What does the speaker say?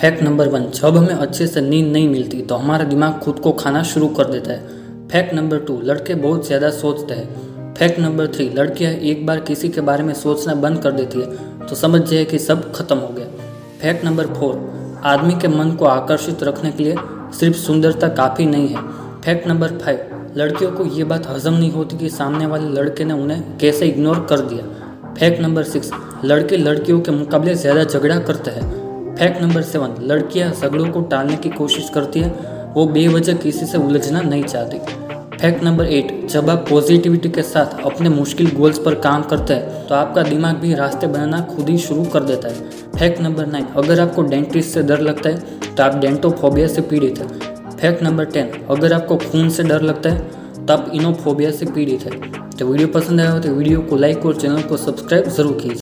Fact number one जब हमें अच्छे से नींद नहीं मिलती तो हमारा दिमाग खुद को खाना शुरू कर देता है। फैक्ट नंबर टू लड़के बहुत ज़्यादा सोचते हैं। फैक्ट नंबर थ्री लड़कियाँ एक बार किसी के बारे में सोचना बंद कर देती है तो समझ जाए कि सब खत्म हो गया। फैक्ट नंबर फोर आदमी के मन को आकर्षित रखने के लिए सिर्फ़ सुंदरता काफ़ी नहीं है। फैक्ट नंबर फाइव लड़कियों को ये बात हजम नहीं होती कि सामने वाले लड़के ने उन्हें कैसे इग्नोर कर दिया। फैक्ट नंबर सिक्स लड़के लड़कियों के मुकाबले ज़्यादा झगड़ा करते हैं। फैक्ट नंबर सेवन लड़कियाँ झगड़ों को टालने की कोशिश करती है, वो बेवजह किसी से उलझना नहीं चाहती। फैक्ट नंबर एट जब आप पॉजिटिविटी के साथ अपने मुश्किल गोल्स पर काम करते हैं तो आपका दिमाग भी रास्ते बनाना खुद ही शुरू कर देता है। फैक्ट नंबर नाइन अगर आपको डेंटिस्ट से डर लगता है तो आप डेंटोफोबिया से पीड़ित है। फैक्ट नंबर टेन अगर आपको खून से डर लगता है तो आप इनोफोबिया से पीड़ित है। तो वीडियो पसंद आया हो तो वीडियो को लाइक और चैनल को सब्सक्राइब ज़रूर कीजिए।